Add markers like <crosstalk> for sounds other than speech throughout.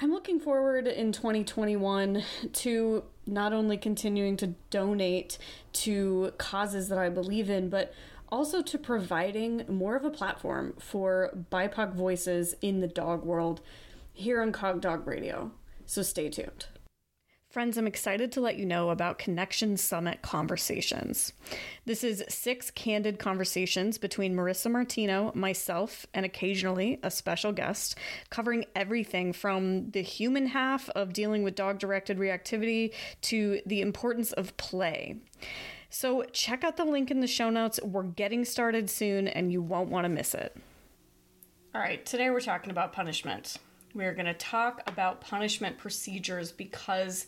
I'm looking forward in 2021 to not only continuing to donate to causes that I believe in, but also to providing more of a platform for BIPOC voices in the dog world here on Cog Dog Radio. So stay tuned. Friends, I'm excited to let you know about Connection Summit Conversations. This is six candid conversations between Marissa Martino, myself, and occasionally a special guest, covering everything from the human half of dealing with dog directed reactivity to the importance of play. So, check out the link in the show notes. We're getting started soon, and you won't want to miss it. All right, today we're talking about punishment. We're going to talk about punishment procedures because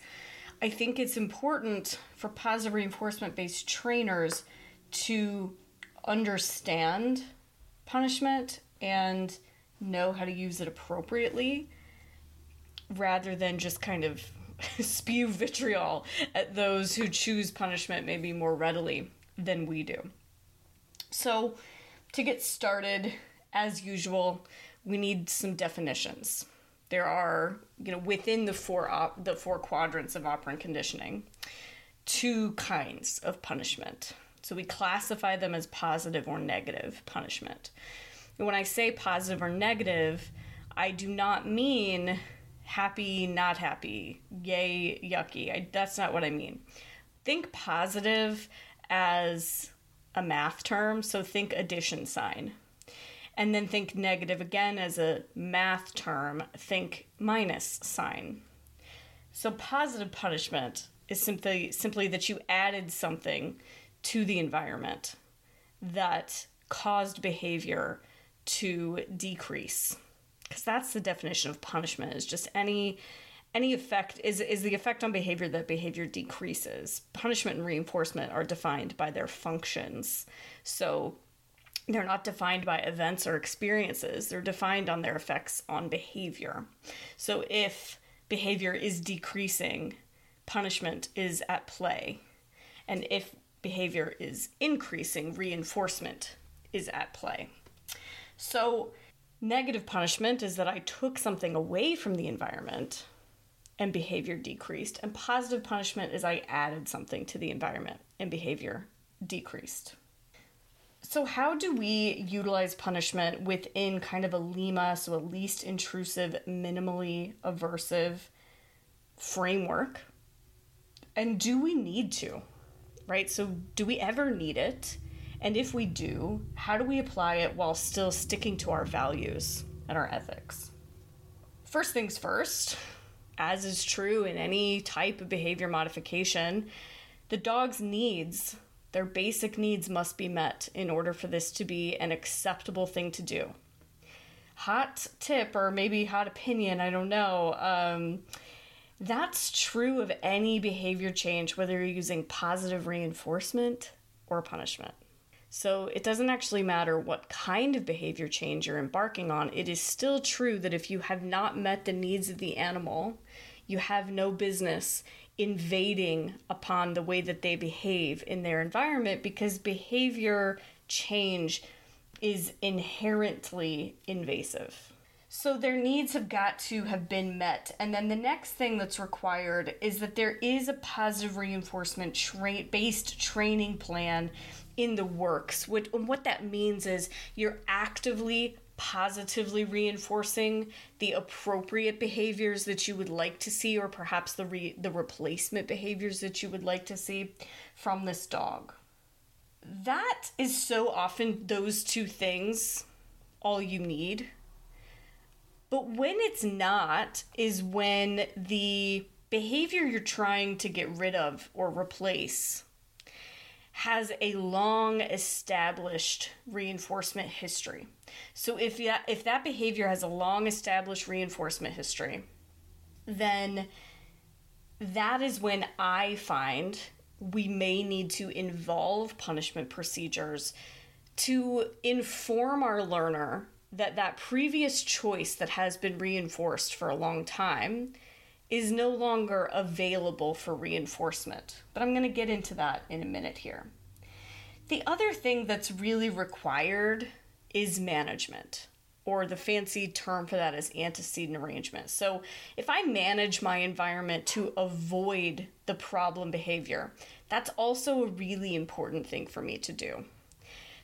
I think it's important for positive reinforcement based trainers to understand punishment and know how to use it appropriately rather than just kind of <laughs> spew vitriol at those who choose punishment maybe more readily than we do. So, to get started, as usual, we need some definitions. There are, you know, within the four op- the four quadrants of operant conditioning, two kinds of punishment. So we classify them as positive or negative punishment. And when I say positive or negative, I do not mean happy, not happy, yay, yucky. I, that's not what I mean. Think positive as a math term, so think addition sign and then think negative again as a math term, think minus sign. So positive punishment is simply simply that you added something to the environment that caused behavior to decrease. Cuz that's the definition of punishment is just any any effect is is the effect on behavior that behavior decreases. Punishment and reinforcement are defined by their functions. So they're not defined by events or experiences, they're defined on their effects on behavior. So if behavior is decreasing, punishment is at play. And if behavior is increasing, reinforcement is at play. So, negative punishment is that I took something away from the environment and behavior decreased. And positive punishment is I added something to the environment and behavior decreased. So, how do we utilize punishment within kind of a LIMA, so a least intrusive, minimally aversive framework? And do we need to? Right? So, do we ever need it? And if we do, how do we apply it while still sticking to our values and our ethics? First things first, as is true in any type of behavior modification, the dog's needs their basic needs must be met in order for this to be an acceptable thing to do. Hot tip, or maybe hot opinion, I don't know. Um, that's true of any behavior change, whether you're using positive reinforcement or punishment. So it doesn't actually matter what kind of behavior change you're embarking on. It is still true that if you have not met the needs of the animal, you have no business invading upon the way that they behave in their environment because behavior change is inherently invasive. So their needs have got to have been met. And then the next thing that's required is that there is a positive reinforcement tra- based training plan in the works. What, what that means is you're actively positively reinforcing the appropriate behaviors that you would like to see or perhaps the re- the replacement behaviors that you would like to see from this dog. That is so often those two things all you need. But when it's not is when the behavior you're trying to get rid of or replace has a long established reinforcement history. So if that if that behavior has a long established reinforcement history then that is when I find we may need to involve punishment procedures to inform our learner that that previous choice that has been reinforced for a long time is no longer available for reinforcement. But I'm going to get into that in a minute here. The other thing that's really required is management or the fancy term for that is antecedent arrangement. So, if I manage my environment to avoid the problem behavior, that's also a really important thing for me to do.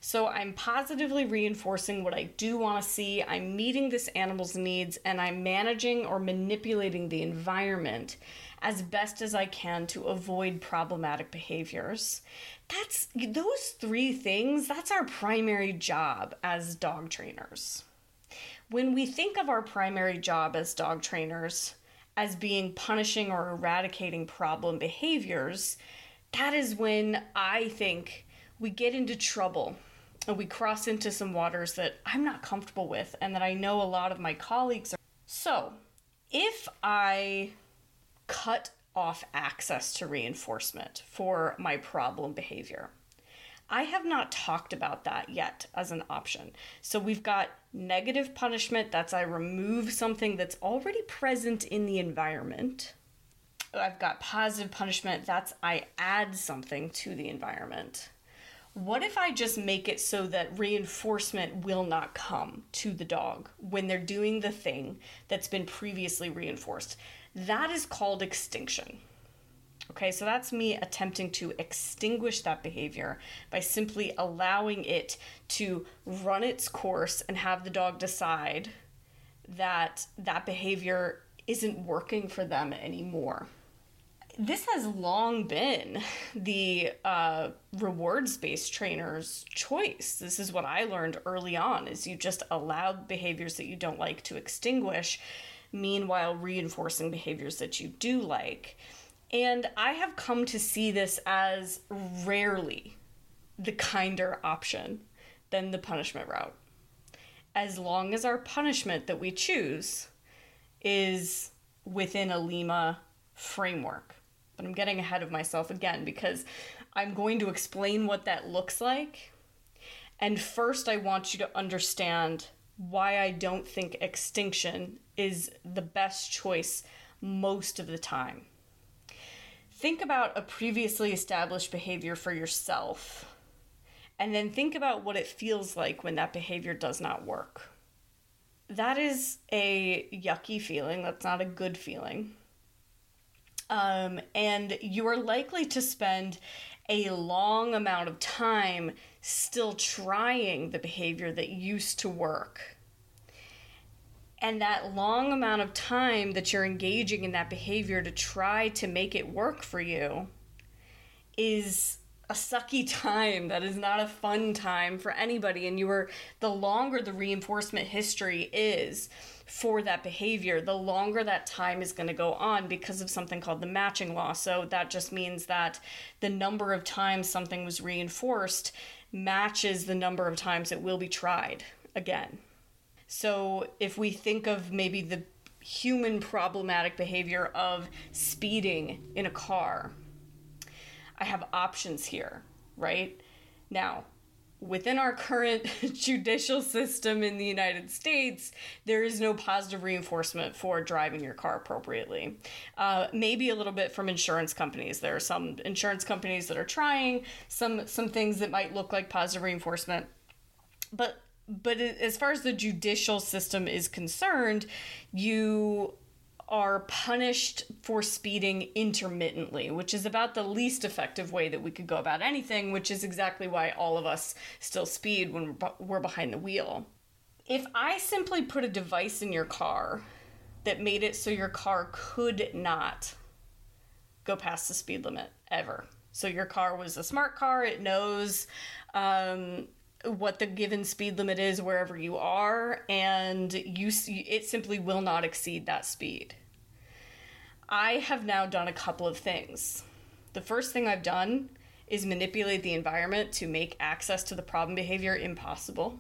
So, I'm positively reinforcing what I do want to see, I'm meeting this animal's needs, and I'm managing or manipulating the environment as best as I can to avoid problematic behaviors. That's those three things, that's our primary job as dog trainers. When we think of our primary job as dog trainers as being punishing or eradicating problem behaviors, that is when I think we get into trouble and we cross into some waters that I'm not comfortable with and that I know a lot of my colleagues are. So, if I cut off access to reinforcement for my problem behavior, I have not talked about that yet as an option. So we've got negative punishment, that's I remove something that's already present in the environment. I've got positive punishment, that's I add something to the environment. What if I just make it so that reinforcement will not come to the dog when they're doing the thing that's been previously reinforced? That is called extinction. Okay, so that's me attempting to extinguish that behavior by simply allowing it to run its course and have the dog decide that that behavior isn't working for them anymore. This has long been the uh, rewards-based trainer's choice. This is what I learned early on: is you just allow behaviors that you don't like to extinguish, meanwhile reinforcing behaviors that you do like and I have come to see this as rarely the kinder option than the punishment route. As long as our punishment that we choose is within a Lima framework. But I'm getting ahead of myself again because I'm going to explain what that looks like. And first, I want you to understand why I don't think extinction is the best choice most of the time think about a previously established behavior for yourself and then think about what it feels like when that behavior does not work. That is a yucky feeling. That's not a good feeling. Um, and you are likely to spend a long amount of time still trying the behavior that used to work. And that long amount of time that you're engaging in that behavior to try to make it work for you is a sucky <laughs> time. That is not a fun time for anybody. And you are the longer the reinforcement history is for that behavior the longer that time is going to go on because of something called the matching law so that just means that the number of times something was reinforced matches the number of times it will be tried again so if we think of maybe the human problematic behavior of speeding in a car, I have options here, right? Now, within our current <laughs> judicial system in the United States, there is no positive reinforcement for driving your car appropriately. Uh, maybe a little bit from insurance companies. There are some insurance companies that are trying some some things that might look like positive reinforcement, but but as far as the judicial system is concerned, you are punished for speeding intermittently, which is about the least effective way that we could go about anything, which is exactly why all of us still speed when we're behind the wheel. If I simply put a device in your car that made it so your car could not go past the speed limit ever. So your car was a smart car, it knows um, what the given speed limit is wherever you are and you it simply will not exceed that speed. I have now done a couple of things. The first thing I've done is manipulate the environment to make access to the problem behavior impossible.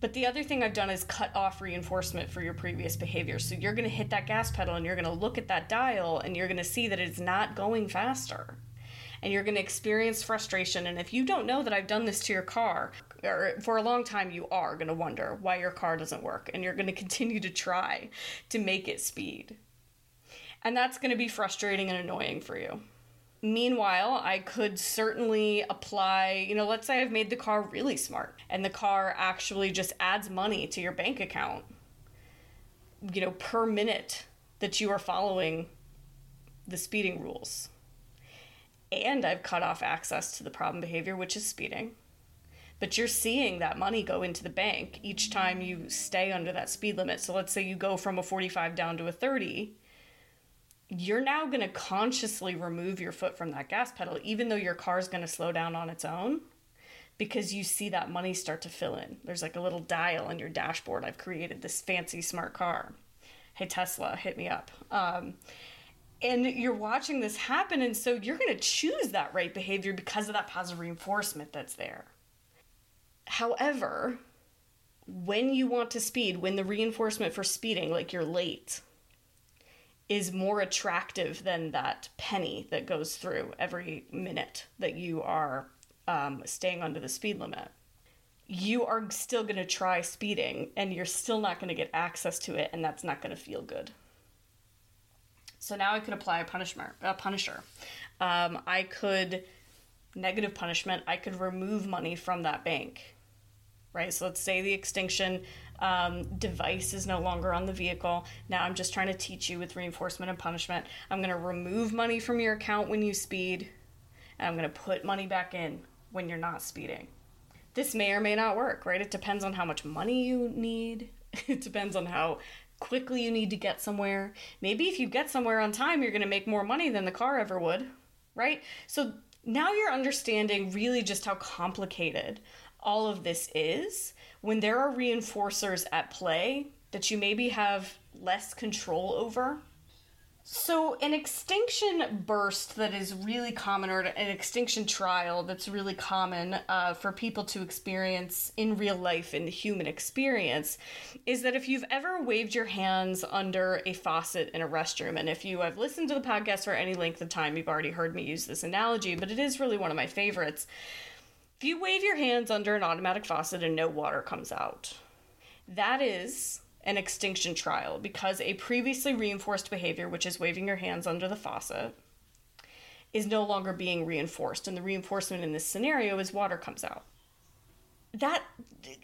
But the other thing I've done is cut off reinforcement for your previous behavior. So you're going to hit that gas pedal and you're going to look at that dial and you're going to see that it's not going faster. And you're going to experience frustration. And if you don't know that I've done this to your car, or for a long time, you are going to wonder why your car doesn't work. And you're going <laughs> to continue to try to make it speed. And that's going to be frustrating and annoying for you. Meanwhile, I could certainly apply, you know, let's say I've made the car really smart and the car actually just adds money to your bank account, you know, per minute that you are following the speeding rules. And I've cut off access to the problem behavior, which is speeding. But you're seeing that money go into the bank each time you stay under that speed limit. So let's say you go from a 45 down to a 30 you're now going to consciously remove your foot from that gas pedal, even though your car is going to slow down on its own, because you see that money start to fill in. There's like a little dial on your dashboard. I've created this fancy smart car. Hey, Tesla, hit me up. Um, and you're watching this happen, and so you're going to choose that right behavior because of that positive reinforcement that's there. However, when you want to speed, when the reinforcement for speeding, like you're late, is more attractive than that penny that goes through every minute that you are um, staying under the speed limit. You are still going to try speeding and you're still not going to get access to it, and that's not going to feel good. So now I could apply a punishment, a punisher. Um, I could negative punishment. I could remove money from that bank, right? So let's say the extinction um, device is no longer on the vehicle. Now I'm just trying to teach you with reinforcement and punishment. I'm going to remove money from your account when you speed, and I'm going to put money back in when you're not speeding. This may or may not work, right? It depends on how much money you need. <laughs> It depends on how quickly you need to get somewhere. Maybe if you get somewhere on time, you're going to make more money than the car ever would, right? So now you're understanding really just how complicated all of this is when there are reinforcers at play that you maybe have less control over. So, an extinction burst that is really common, or an extinction trial that's really common uh, for people to experience in real life, in the human experience, is that if you've ever waved your hands under a faucet in a restroom, and if you have listened to the podcast for any length of time, you've already heard me use this analogy, but it is really one of my favorites. If you wave your hands under an automatic faucet and no water comes out, that is an extinction trial because a previously reinforced behavior, which is waving your hands under the faucet, is no longer being reinforced. And the reinforcement in this scenario is water comes out that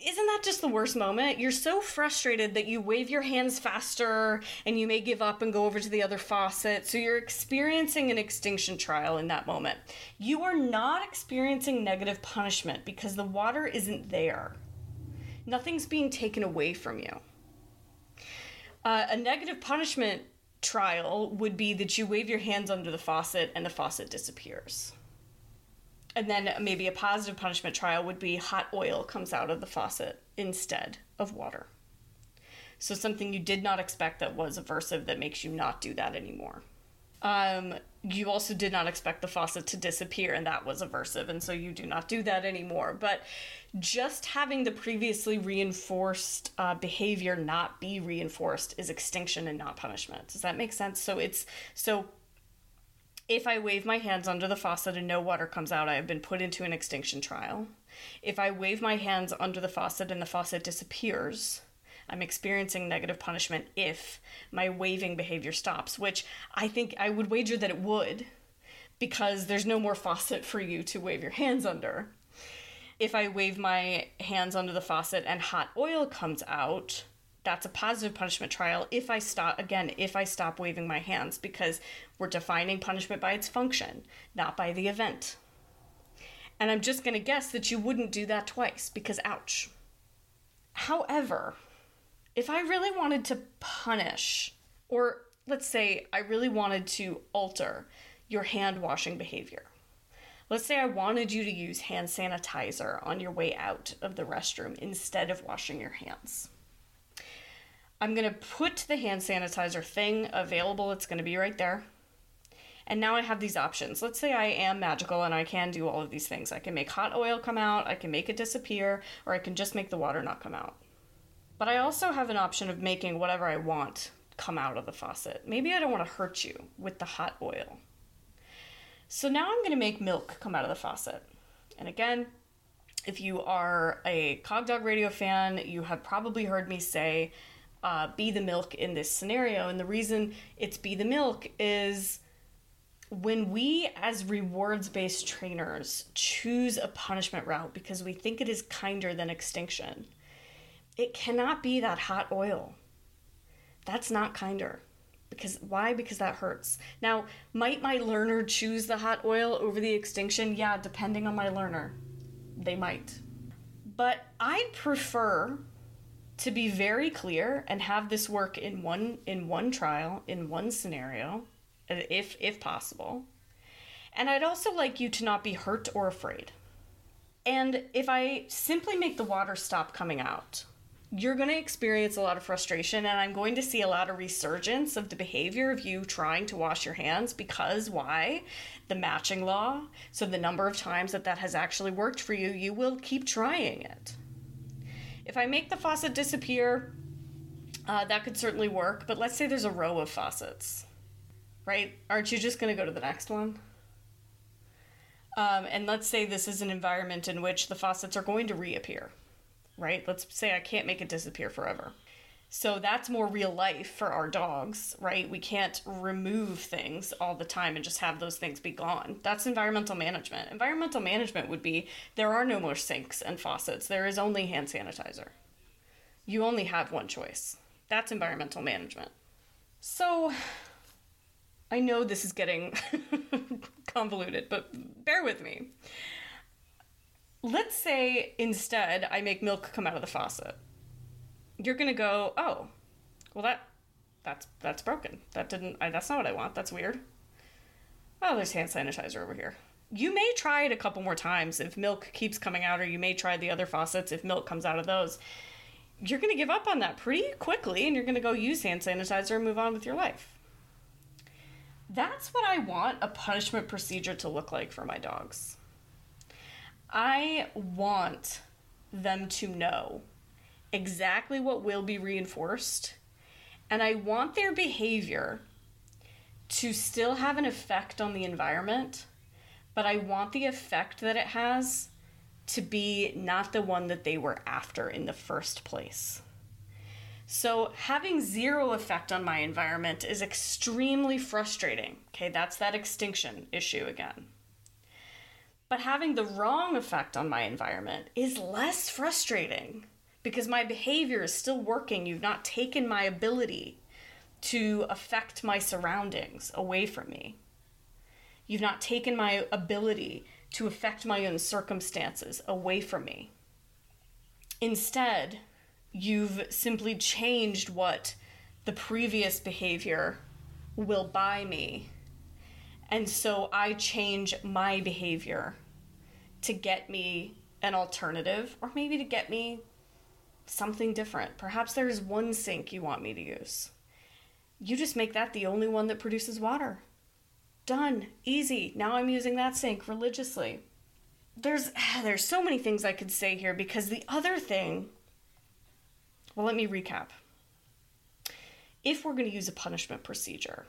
isn't that just the worst moment? You're so frustrated that you wave your hands faster and you may give up and go over to the other faucet. So you're experiencing an extinction trial in that moment. You are not experiencing negative punishment because the water isn't there. Nothing's being taken away from you. Uh, a negative punishment trial would be that you wave your hands under the faucet and the faucet disappears and then maybe a positive punishment trial would be hot oil comes out of the faucet instead of water. So something you did not expect that was aversive that makes you not do that anymore. Um, you also did not expect the faucet to disappear, and that was aversive, and so you do not do that anymore. But just having the previously reinforced uh, behavior not be reinforced is extinction and not punishment. Does that make sense? So it's so if I wave my hands under the faucet and no water comes out, I have been put into an extinction trial. If I wave my hands under the faucet and the faucet disappears, I'm experiencing negative punishment if my waving behavior stops, which I think I would wager that it would because there's no more faucet for you to wave your hands under. If I wave my hands under the faucet and hot oil comes out, that's a positive punishment trial if I stop again if I stop waving my hands because we're defining punishment by its function, not by the event. And I'm just going to guess that you wouldn't do that twice because ouch. However, if I really wanted to punish or let's say I really wanted to alter your hand washing behavior. Let's say I wanted you to use hand sanitizer on your way out of the restroom instead of washing your hands. I'm going to put the hand sanitizer thing available. It's going to be right there. And now I have these options. Let's say I am magical and I can do all of these things. I can make hot oil come out, I can make it disappear, or I can just make the water not come out. But I also have an option of making whatever I want come out of the faucet. Maybe I don't want to hurt you with the hot oil. So now I'm going to make milk come out of the faucet. And again, if you are a Cogdog Radio fan, you have probably heard me say uh, be the milk in this scenario. And the reason it's be the milk is when we, as rewards based trainers, choose a punishment route because we think it is kinder than extinction, it cannot be that hot oil. That's not kinder. Because why? Because that hurts. Now, might my learner choose the hot oil over the extinction? Yeah, depending on my learner. They might. But I'd prefer to be very clear and have this work in one in one trial, in one scenario, uh, if if possible. And I'd also like you to not be hurt or afraid. And if I simply make the water stop coming out, you're going to experience a lot of frustration and I'm going to see a lot of resurgence of the behavior of you trying to wash your hands because why? The matching law. So the number of times that that has actually worked for you, you will keep trying it. If I make the faucet disappear, uh, that could certainly work, but let's say there's a row of faucets, right? Aren't you just going to go to the next one? Um, and let's say this is an environment in which the faucets are going to reappear right? Let's say I can't make it disappear forever. So that's more real life for our dogs, right? We can't remove things all the time and just have those things be gone. That's environmental management. Environmental management would be there are no more sinks and faucets, there is only hand sanitizer. You only have one choice. That's environmental management. So I know this is getting <laughs> convoluted, but bear with me let's say instead I make milk come out of the faucet. You're gonna go, oh, well that that's that's broken. That didn't. I, that's not what I want. That's weird. Oh, there's hand sanitizer over here. You may try it a couple more times if milk keeps coming out, or you may try the other faucets if milk comes out of those. You're gonna give up on that pretty quickly, and you're gonna go use hand sanitizer and move on with your life. That's what I want a punishment procedure to look like for my dogs. I want them to know exactly what will be reinforced, and I want their behavior to still have an effect on the environment, but I want the effect that it has to be not the one that they were after in the first place. So, having zero effect on my environment is extremely frustrating. Okay, that's that extinction issue again but having the wrong effect on my environment is less frustrating because my behavior is still working. You've not taken my ability to affect my surroundings away from me. You've not taken my ability to affect my own circumstances away from me. Instead, you've simply changed what the previous behavior will buy me and so I change my behavior to get me an alternative or maybe to get me something different. Perhaps there's one sink you want me to use. You just make that the only one that produces water. Done. Easy. Now I'm using that sink religiously. There's <sighs> there's so many things I could say here because the other thing well let me recap. If we're going to use a punishment procedure,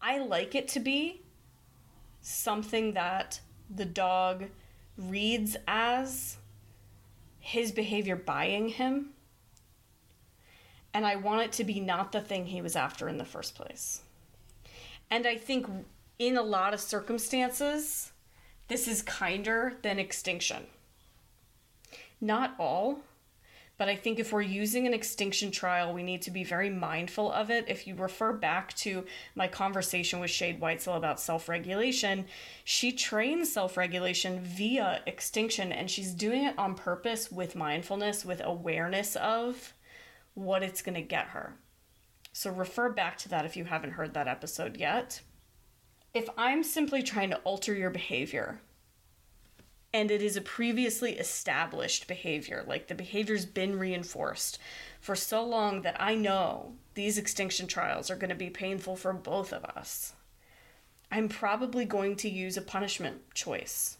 I like it to be something that the dog reads as his behavior buying him. And I want it to be not the thing he was after in the first place. And I think in a lot of circumstances, this is kinder than extinction. Not all, but I think if we're using an extinction trial, we need to be very mindful of it. If you refer back to my conversation with Shade Whitesel about self regulation, she trains self regulation via extinction and she's doing it on purpose with mindfulness, with awareness of what it's going to get her. So refer back to that if you haven't heard that episode yet. If I'm simply trying to alter your behavior, and it is a previously established behavior. Like the behavior's been reinforced for so long that I know these extinction trials are going to be painful for both of us. I'm probably going to use a punishment choice.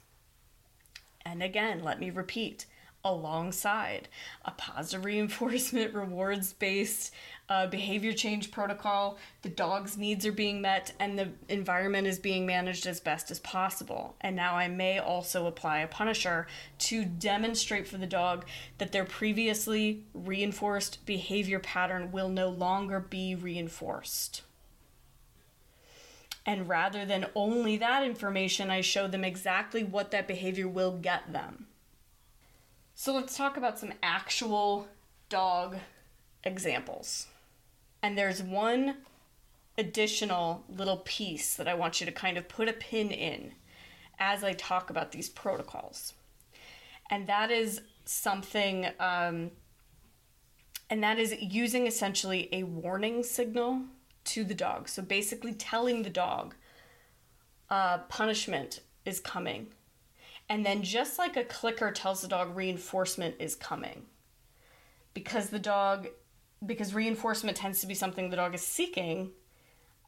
And again, let me repeat alongside a positive reinforcement <laughs> rewards based uh, behavior change protocol. The dog's needs are being met and the environment is being managed as best as possible. And now I may also apply a punisher to demonstrate for the dog that their previously reinforced behavior pattern will no longer be reinforced. And rather than only that information, I show them exactly what that behavior will get them. So let's talk about some actual dog examples. And there's one additional little piece that I want you to kind of put a pin in as I talk about these protocols. And that is something, um, and that is using essentially a warning signal to the dog. So basically telling the dog uh, punishment is coming. And then just like a clicker tells the dog reinforcement is coming. Because the dog because reinforcement tends to be something the dog is seeking,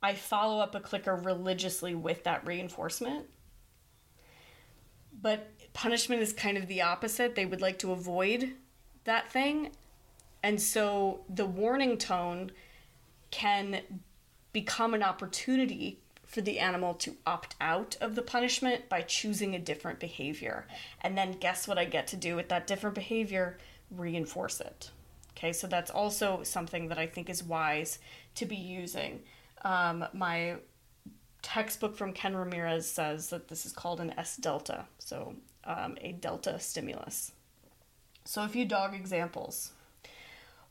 I follow up a clicker religiously with that reinforcement. But punishment is kind of the opposite. They would like to avoid that thing. And so the warning tone can become an opportunity for the animal to opt out of the punishment by choosing a different behavior. And then guess what I get to do with that different behavior? Reinforce it. Okay, so that's also something that I think is wise to be using. Um, my textbook from Ken Ramirez says that this is called an S delta, so um, a delta stimulus. So, a few dog examples.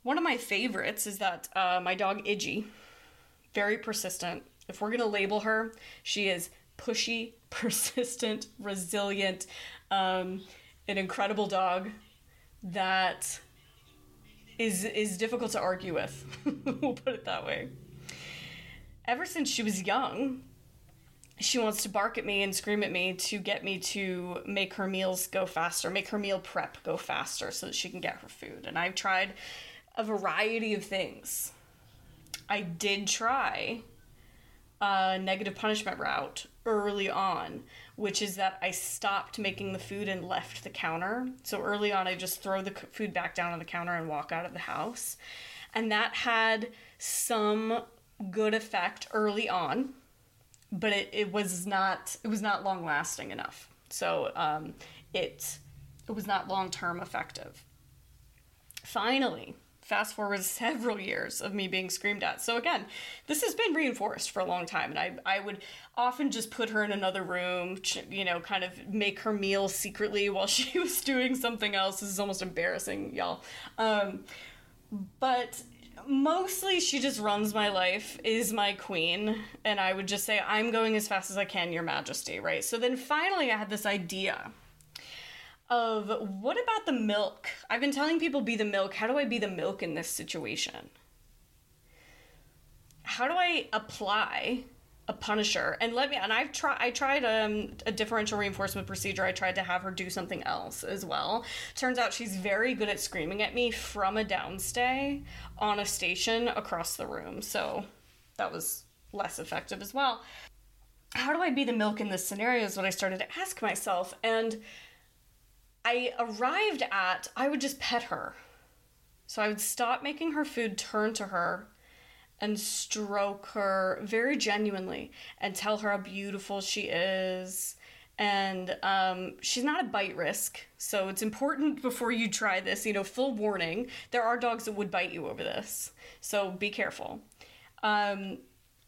One of my favorites is that uh, my dog Iggy, very persistent. If we're gonna label her, she is pushy, <laughs> persistent, resilient, um, an incredible dog that is is difficult to argue with. <laughs> we'll put it that way. Ever since she was young, she wants to bark at me and scream at me to get me to make her meals go faster, make her meal prep go faster so that she can get her food. And I've tried a variety of things. I did try a negative punishment route early on which is that I stopped making the food and left the counter. So early on, I just throw the food back down on the counter and walk out of the house. And that had some good effect early on, but it, it was not it was not long lasting enough. So um, it it was not long term effective. Finally, fast forward <laughs> several years of me being screamed at. So again, this has been reinforced for a long time, and I I would often just put her in another room, you know, kind of make her meal secretly <laughs> while she was doing something else. This is almost embarrassing, y'all. Um, but mostly she just runs my life is my queen and i would just say i'm going as fast as i can your majesty right so then finally i had this idea of what about the milk? I've been telling people be the milk. How do I be the milk in this situation? How do I apply a punisher? And let me and I've tried I tried um, a differential reinforcement procedure. I tried to have her do something else as well. Turns out she's very good at screaming at me from a downstay on a station across the room. So that was less effective as well. How do I be the milk in this scenario is what I started to ask myself and I arrived at I would just pet her. So I would stop making her food, turn to her, and stroke her very genuinely and tell her how beautiful she is. And um, she's not a bite risk, so it's important before you try this. You know, full warning: there are dogs that would bite you over this, so be careful. Um,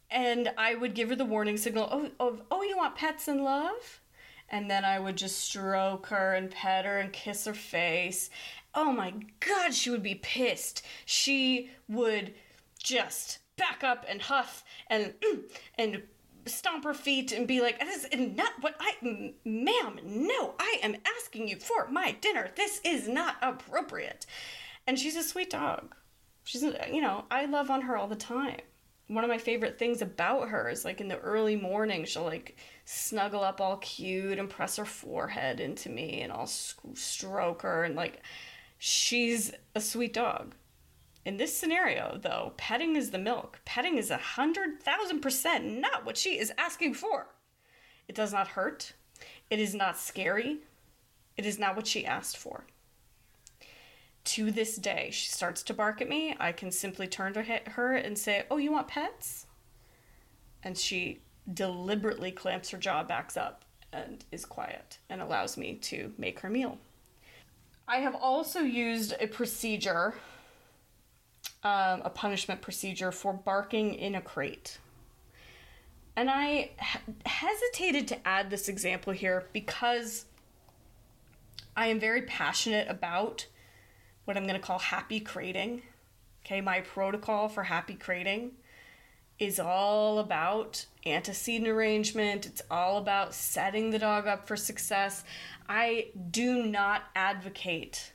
and I would give her the warning signal: "Oh, oh, oh, you want pets and love?" And then I would just stroke her and pet her and kiss her face. Oh my god, she would be pissed. She would just back up and huff and <clears throat> and stomp her feet and be like, "This is not what I, ma'am. No, I am asking you for my dinner. This is not appropriate." And she's a sweet dog. She's, you know, I love on her all the time. One of my favorite things about her is like in the early morning, she'll like snuggle up all cute and press her forehead into me and I'll stroke her and like she's a sweet dog. In this scenario, though, petting is the milk. Petting is a hundred thousand percent not what she is asking for. It does not hurt. It is not scary. It is not what she asked for. To this day, she starts to bark at me. I can simply turn to her and say, Oh, you want pets? And she deliberately clamps her jaw, backs up, and is quiet and allows me to make her meal. I have also used a procedure, um, a punishment procedure for barking in a crate. And I hesitated to add this example here because I am very passionate about what I'm going to call happy crating. Okay, my protocol for happy crating is all about antecedent arrangement. It's all about setting the dog up for success. I do not advocate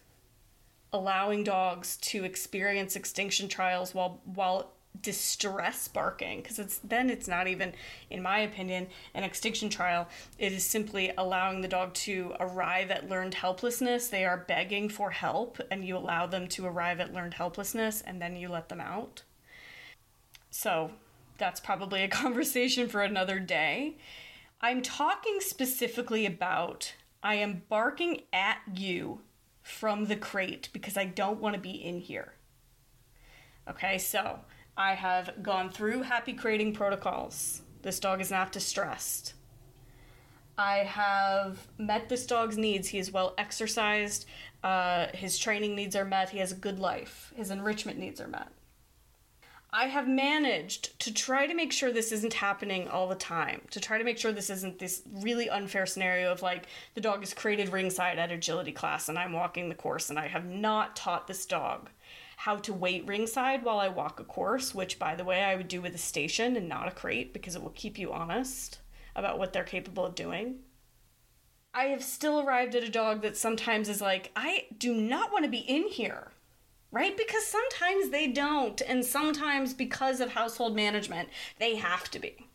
allowing dogs to experience extinction trials while while distress barking because it's then it's not even in my opinion an extinction trial. It is simply allowing the dog to arrive at learned helplessness. They are begging for help and you allow them to arrive at learned helplessness and then you let them out. So that's probably a <laughs> conversation for another day. I'm talking specifically about i am barking at you from the crate because i don't want to be in here. Okay so I have gone through happy crating protocols. This dog is not distressed. I have met this dog's needs. He is well exercised. Uh, his training needs are met. He has a good life. His enrichment needs are met. I have managed to try to make sure this isn't happening all the time, to try to make sure this isn't this really unfair scenario of like the dog is crated ringside at agility class and I'm walking the course and I have not taught this dog how to wait ringside while I walk a course, which, by the way, I would do with a station and not a crate because it will keep you honest about what they're capable of doing. I have still arrived at a dog that sometimes is like, I do not want to be in here, right? Because sometimes they don't, and sometimes because of household management, they have to be.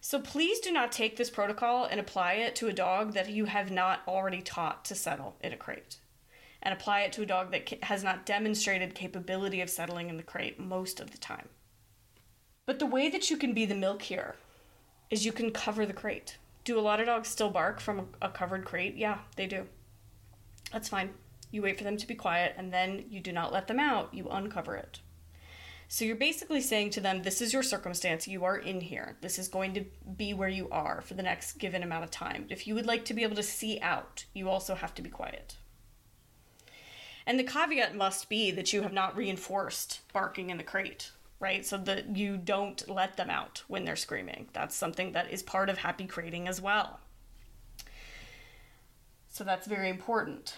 So please do not take this protocol and apply it to a dog that you have not already taught to settle in a crate and apply it to a dog that has not demonstrated capability of settling in the crate most of the time. But the way that you can be the milk here is you can cover the crate. Do a lot of dogs still bark from a covered crate? Yeah, they do. That's fine. You wait for them to be quiet and then you do not let them out, you uncover it. So you're basically saying to them, This is your circumstance. You are in here. This is going to be where you are for the next given amount of time. If you would like to be able to see out, you also have to be quiet. And the caveat must be that you have not reinforced barking in the crate, right? So that you don't let them out when they're screaming. That's something that is part of happy crating as well. So that's very important.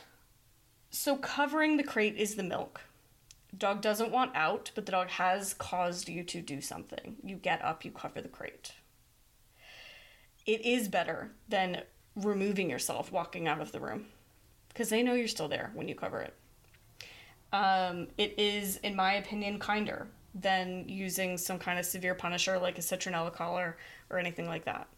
So covering the crate is the milk. Dog doesn't want out, but the dog has caused you to do something. You get up, you cover the crate. It is better than removing yourself, walking out of the room, because they know you're still there when you cover it um, it is, in my opinion, kinder than using some kind of severe punisher like a citronella collar or anything like that.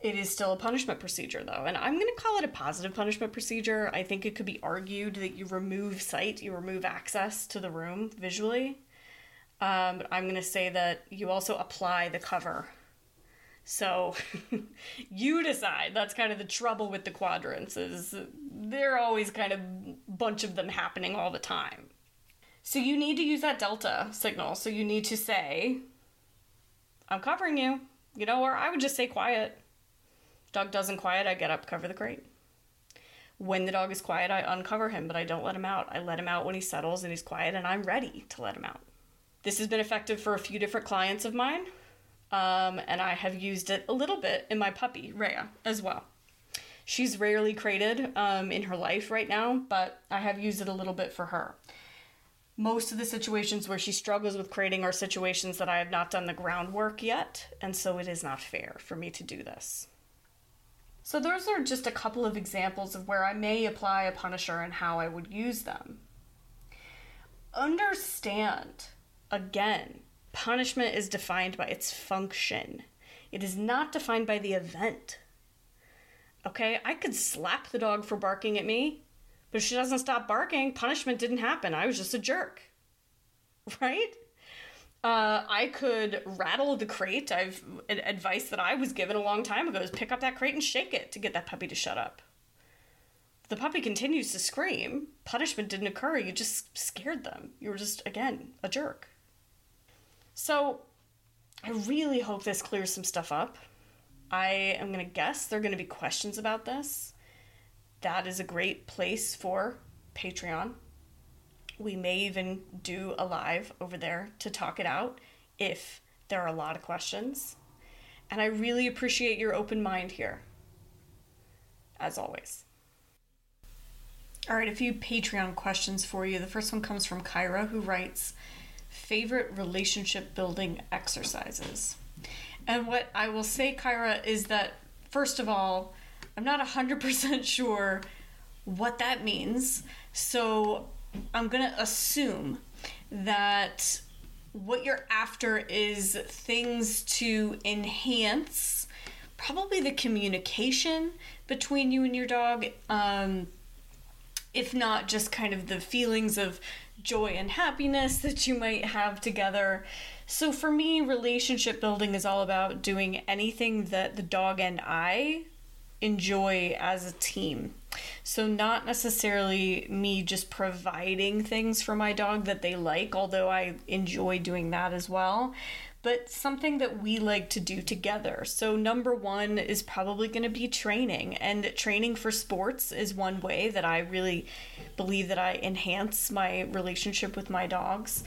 It is still a punishment procedure, though, and I'm going to call it a positive punishment procedure. I think it could be argued that you remove sight, you remove access to the room visually. Um, but I'm going to say that you also apply the cover so <laughs> you decide. That's kind of the trouble with the quadrants is they're always kind of bunch of them happening all the time. So you need to use that delta signal. So you need to say I'm covering you. You know, or I would just say quiet. Dog doesn't quiet, I get up, cover the crate. When the dog is quiet, I uncover him, but I don't let him out. I let him out when he settles and he's quiet, and I'm ready to let him out. This has been effective for a few different clients of mine. Um, and I have used it a little bit in my puppy, Rhea, as well. She's rarely crated um, in her life right now, but I have used it a little bit for her. Most of the situations where she struggles with crating are situations that I have not done the groundwork yet, and so it is not fair for me to do this. So, those are just a couple of examples of where I may apply a punisher and how I would use them. Understand, again, Punishment is defined by its function, it is not defined by the event. Okay, I could slap the dog for barking at me, but if she doesn't stop barking, punishment didn't happen. I was just a jerk. <laughs> Right? Uh, I could rattle the crate. I've advice that I was given a long time ago is pick up that crate and shake it to get that puppy to shut up. the puppy continues to scream. Punishment didn't occur. You just scared them. You were just, again, a jerk. So, I really hope this clears some stuff up. I am going to guess there are going to be questions about this. That is a great place for Patreon. We may even do a live over there to talk it out if there are a lot of questions. And I really appreciate your open mind here, as always. All right, a few Patreon questions for you. The first one comes from Kyra, who writes Favorite relationship building exercises. And what I will say, Kyra, is that first of all, I'm not 100% <laughs> sure what that means. So I'm going to assume that what you're after is things to enhance probably the communication between you and your dog. Um, if not just kind of the feelings of joy and happiness that you might have together. So for me, relationship building is all about doing anything that the dog and I enjoy as a team. So, not necessarily me just providing things for my dog that they like, although I enjoy doing that as well, but something that we like to do together. So, number one is probably going to be training, and training for sports is one way that I really believe that I enhance my relationship with my dogs.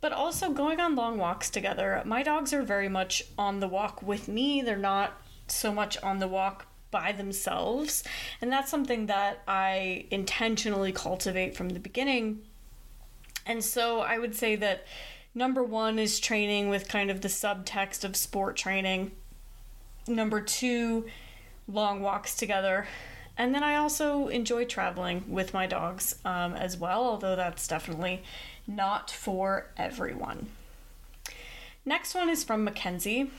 But also going on long walks together. My dogs are very much on the walk with me, they're not so much on the walk by themselves. And that's something that I intentionally cultivate from the beginning. And so I would say that Number one is training with kind of the subtext of sport training. Number two, long walks together. And then I also enjoy traveling with my dogs um, as well, although that's definitely not for everyone. Next one is from Mackenzie,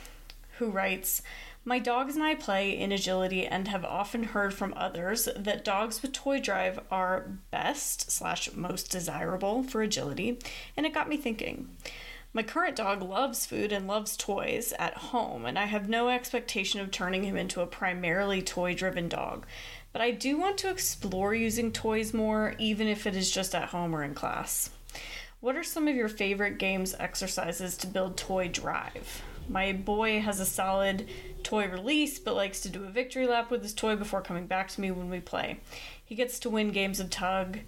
who writes my dogs and I play in agility and have often heard from others that dogs with toy drive are best slash most desirable for agility, and it got me thinking. My current dog loves food and loves toys at home, and I have no expectation of turning him into a primarily toy driven dog. But I do want to explore using toys more, even if it is just at home or in class. What are some of your favorite games exercises to build toy drive? My boy has a solid toy release, but likes to do a victory lap with his toy before coming back to me when we play. He gets to win games of tug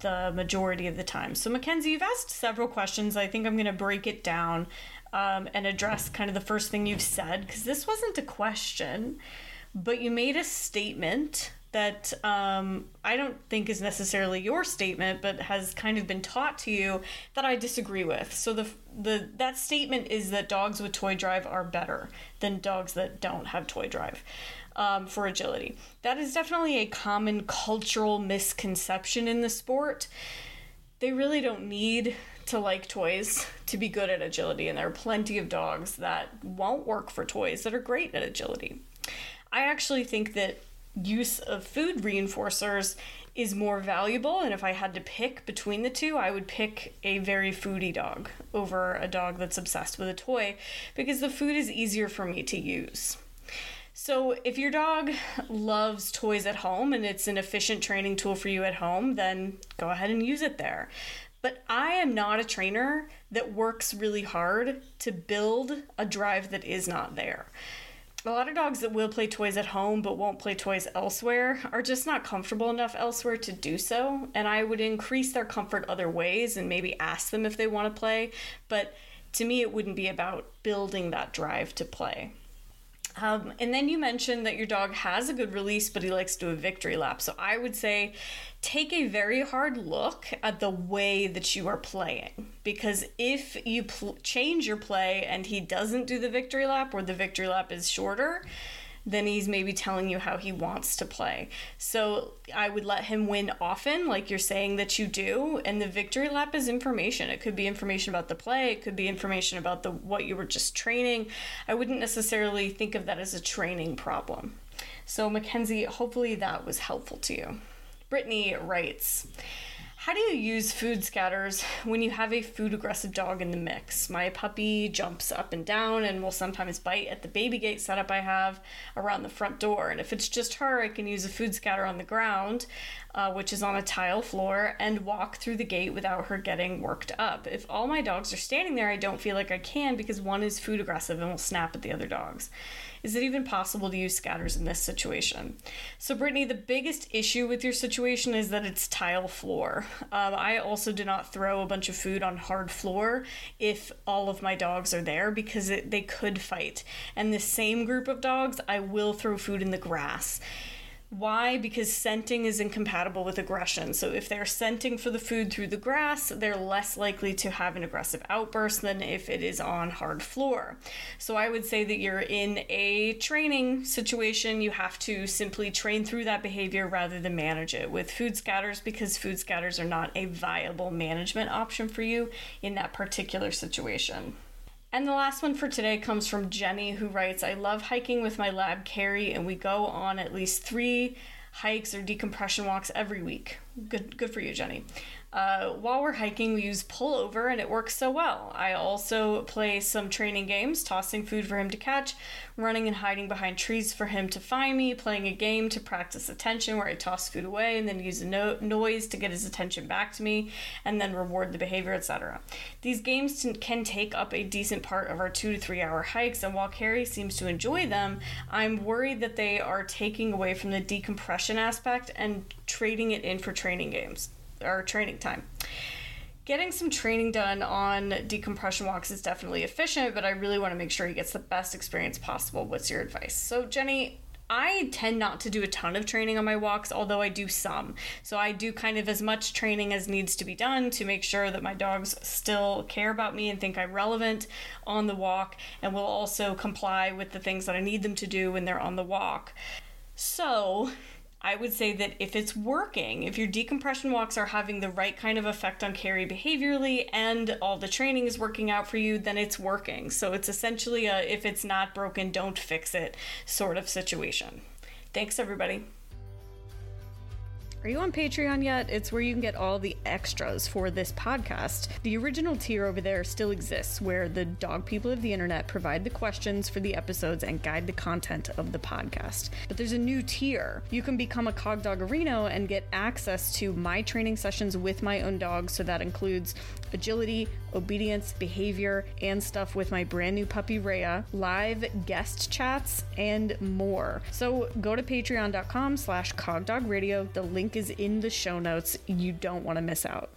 the majority of the time. So, Mackenzie, you've asked several questions. I think I'm going to break it down um, and address kind of the first thing you've said, because this wasn't a question, but you made a statement that um, I don't think is necessarily your statement, but has kind of been taught to you that I disagree with. So the the that statement is that dogs with toy drive are better than dogs that don't have toy drive. Um, for agility. That is definitely a common cultural misconception in the sport. They really don't need to like toys to be good at agility, and there are plenty of dogs that won't work for toys that are great at agility. I actually think that use of food reinforcers is more valuable and if i had to pick between the two i would pick a very foodie dog over a dog that's obsessed with a toy because the food is easier for me to use. So if your dog loves toys at home and it's an efficient training tool for you at home then go ahead and use it there. But I am not a trainer that works really hard to build a drive that is not there a lot of dogs that will play toys at home but won't play toys elsewhere are just not comfortable enough elsewhere to do so. And I would increase their comfort other ways and maybe ask them if they want to play. But to me, it wouldn't be about building that drive to play. Um, and then you mentioned that your dog has a good release, but he likes to do a victory lap. So I would say take a very hard look at the way that you are playing. Because if you pl- change your play and he doesn't do the victory lap or the victory lap is shorter, then he's maybe telling you how he wants to play. So I would let him win often, like you're saying that you do. And the victory lap is information. It could be information about the play, it could be information about the what you were just training. I wouldn't necessarily think of that as a training problem. So Mackenzie, hopefully that was helpful to you. Brittany writes, how do you use food scatters when you have a food aggressive dog in the mix? My puppy jumps up and down and will sometimes bite at the baby gate setup I have around the front door. And if it's just her, I can use a food scatter on the ground. Uh, which is on a tile floor, and walk through the gate without her getting worked up. If all my dogs are standing there, I don't feel like I can because one is food aggressive and will snap at the other dogs. Is it even possible to use scatters in this situation? So, Brittany, the biggest issue with your situation is that it's tile floor. Um, I also do not throw a bunch of food on hard floor if all of my dogs are there because it, they could fight. And the same group of dogs, I will throw food in the grass. Why? Because scenting is incompatible with aggression. So if they're scenting for the food through the grass, they're less likely to have an aggressive outburst than if it is on hard floor. So I would say that you're in a training situation. You have to simply train through that behavior rather than manage it with food scatters because food scatters are not a viable management option for you in that particular situation. And the last one for today comes from Jenny, who writes I love hiking with my lab Carrie, and we go on at least three hikes or decompression walks every week. Good, good for you, Jenny. Uh, while we're hiking, we use pullover and it works so well. I also play some training games, tossing food for him to catch, running and hiding behind trees for him to find me, playing a game to practice attention where I toss food away and then use a no- noise to get his attention back to me and then reward the behavior, etc. These games t- can take up a decent part of our two to three hour hikes, and while Carrie seems to enjoy them, I'm worried that they are taking away from the decompression aspect and trading it in for training games or training time. Getting some training done on decompression walks is definitely efficient, but I really want to make sure he gets the best experience possible. What's your advice? So, Jenny, I tend not to do a ton of training on my walks, although I do some. So I do kind of as much training as needs to be done to make sure that my dogs still care about me and think I'm relevant on the walk and will also comply with the things that I need them to do when they're on the walk. So, I would say that if it's working, if your decompression walks are having the right kind of effect on Carrie behaviorally and all the training is working out for you, then it's working. So it's essentially a if it's not broken, don't fix it sort of situation. Thanks, everybody. Are you on Patreon yet? It's where you can get all the extras for this podcast. The original tier over there still exists, where the dog people of the internet provide the questions for the episodes and guide the content of the podcast. But there's a new tier. You can become a Cog and get access to my training sessions with my own dogs. So that includes agility, obedience, behavior, and stuff with my brand new puppy Rhea, live guest chats, and more. So go to patreon.com slash cogdogradio. The link is in the show notes. You don't want to miss out.